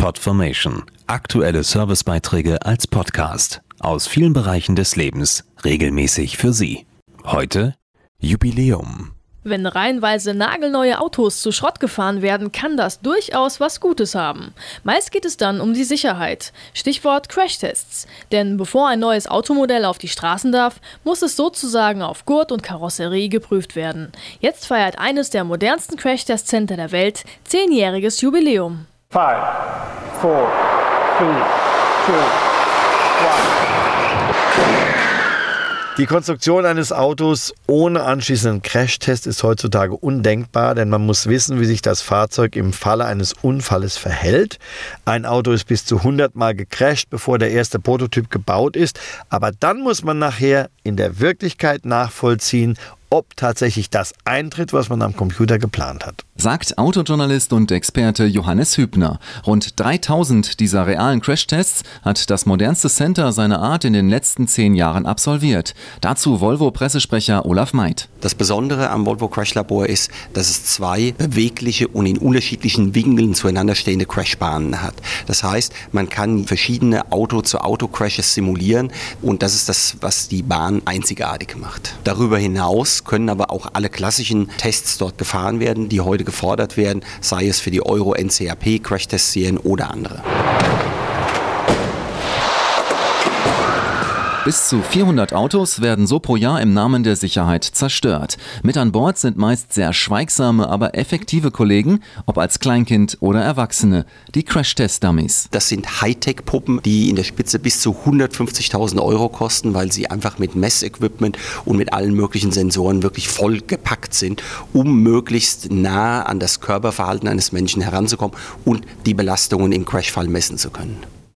Podformation. Aktuelle Servicebeiträge als Podcast aus vielen Bereichen des Lebens regelmäßig für Sie. Heute Jubiläum. Wenn reihenweise nagelneue Autos zu Schrott gefahren werden, kann das durchaus was Gutes haben. Meist geht es dann um die Sicherheit. Stichwort Crashtests. Denn bevor ein neues Automodell auf die Straßen darf, muss es sozusagen auf Gurt und Karosserie geprüft werden. Jetzt feiert eines der modernsten Crashtest-Center der Welt zehnjähriges Jubiläum. Five, four, three, two. Die Konstruktion eines Autos ohne anschließenden Crashtest ist heutzutage undenkbar, denn man muss wissen, wie sich das Fahrzeug im Falle eines Unfalles verhält. Ein Auto ist bis zu 100 Mal gecrasht, bevor der erste Prototyp gebaut ist, aber dann muss man nachher in der Wirklichkeit nachvollziehen, ob tatsächlich das eintritt, was man am Computer geplant hat. Sagt Autojournalist und Experte Johannes Hübner. Rund 3000 dieser realen Crashtests hat das modernste Center seiner Art in den letzten zehn Jahren absolviert. Dazu Volvo-Pressesprecher Olaf Meid. Das Besondere am Volvo Crash Labor ist, dass es zwei bewegliche und in unterschiedlichen Winkeln zueinander stehende Crashbahnen hat. Das heißt, man kann verschiedene Auto-zu-Auto-Crashes simulieren und das ist das, was die Bahn einzigartig macht. Darüber hinaus können aber auch alle klassischen Tests dort gefahren werden, die heute gefordert werden, sei es für die Euro NCAP Crash-Test-Serien oder andere. Bis zu 400 Autos werden so pro Jahr im Namen der Sicherheit zerstört. Mit an Bord sind meist sehr schweigsame, aber effektive Kollegen, ob als Kleinkind oder Erwachsene, die Crash-Test-Dummies. Das sind Hightech-Puppen, die in der Spitze bis zu 150.000 Euro kosten, weil sie einfach mit Messequipment und mit allen möglichen Sensoren wirklich voll gepackt sind, um möglichst nah an das Körperverhalten eines Menschen heranzukommen und die Belastungen im Crashfall messen zu können.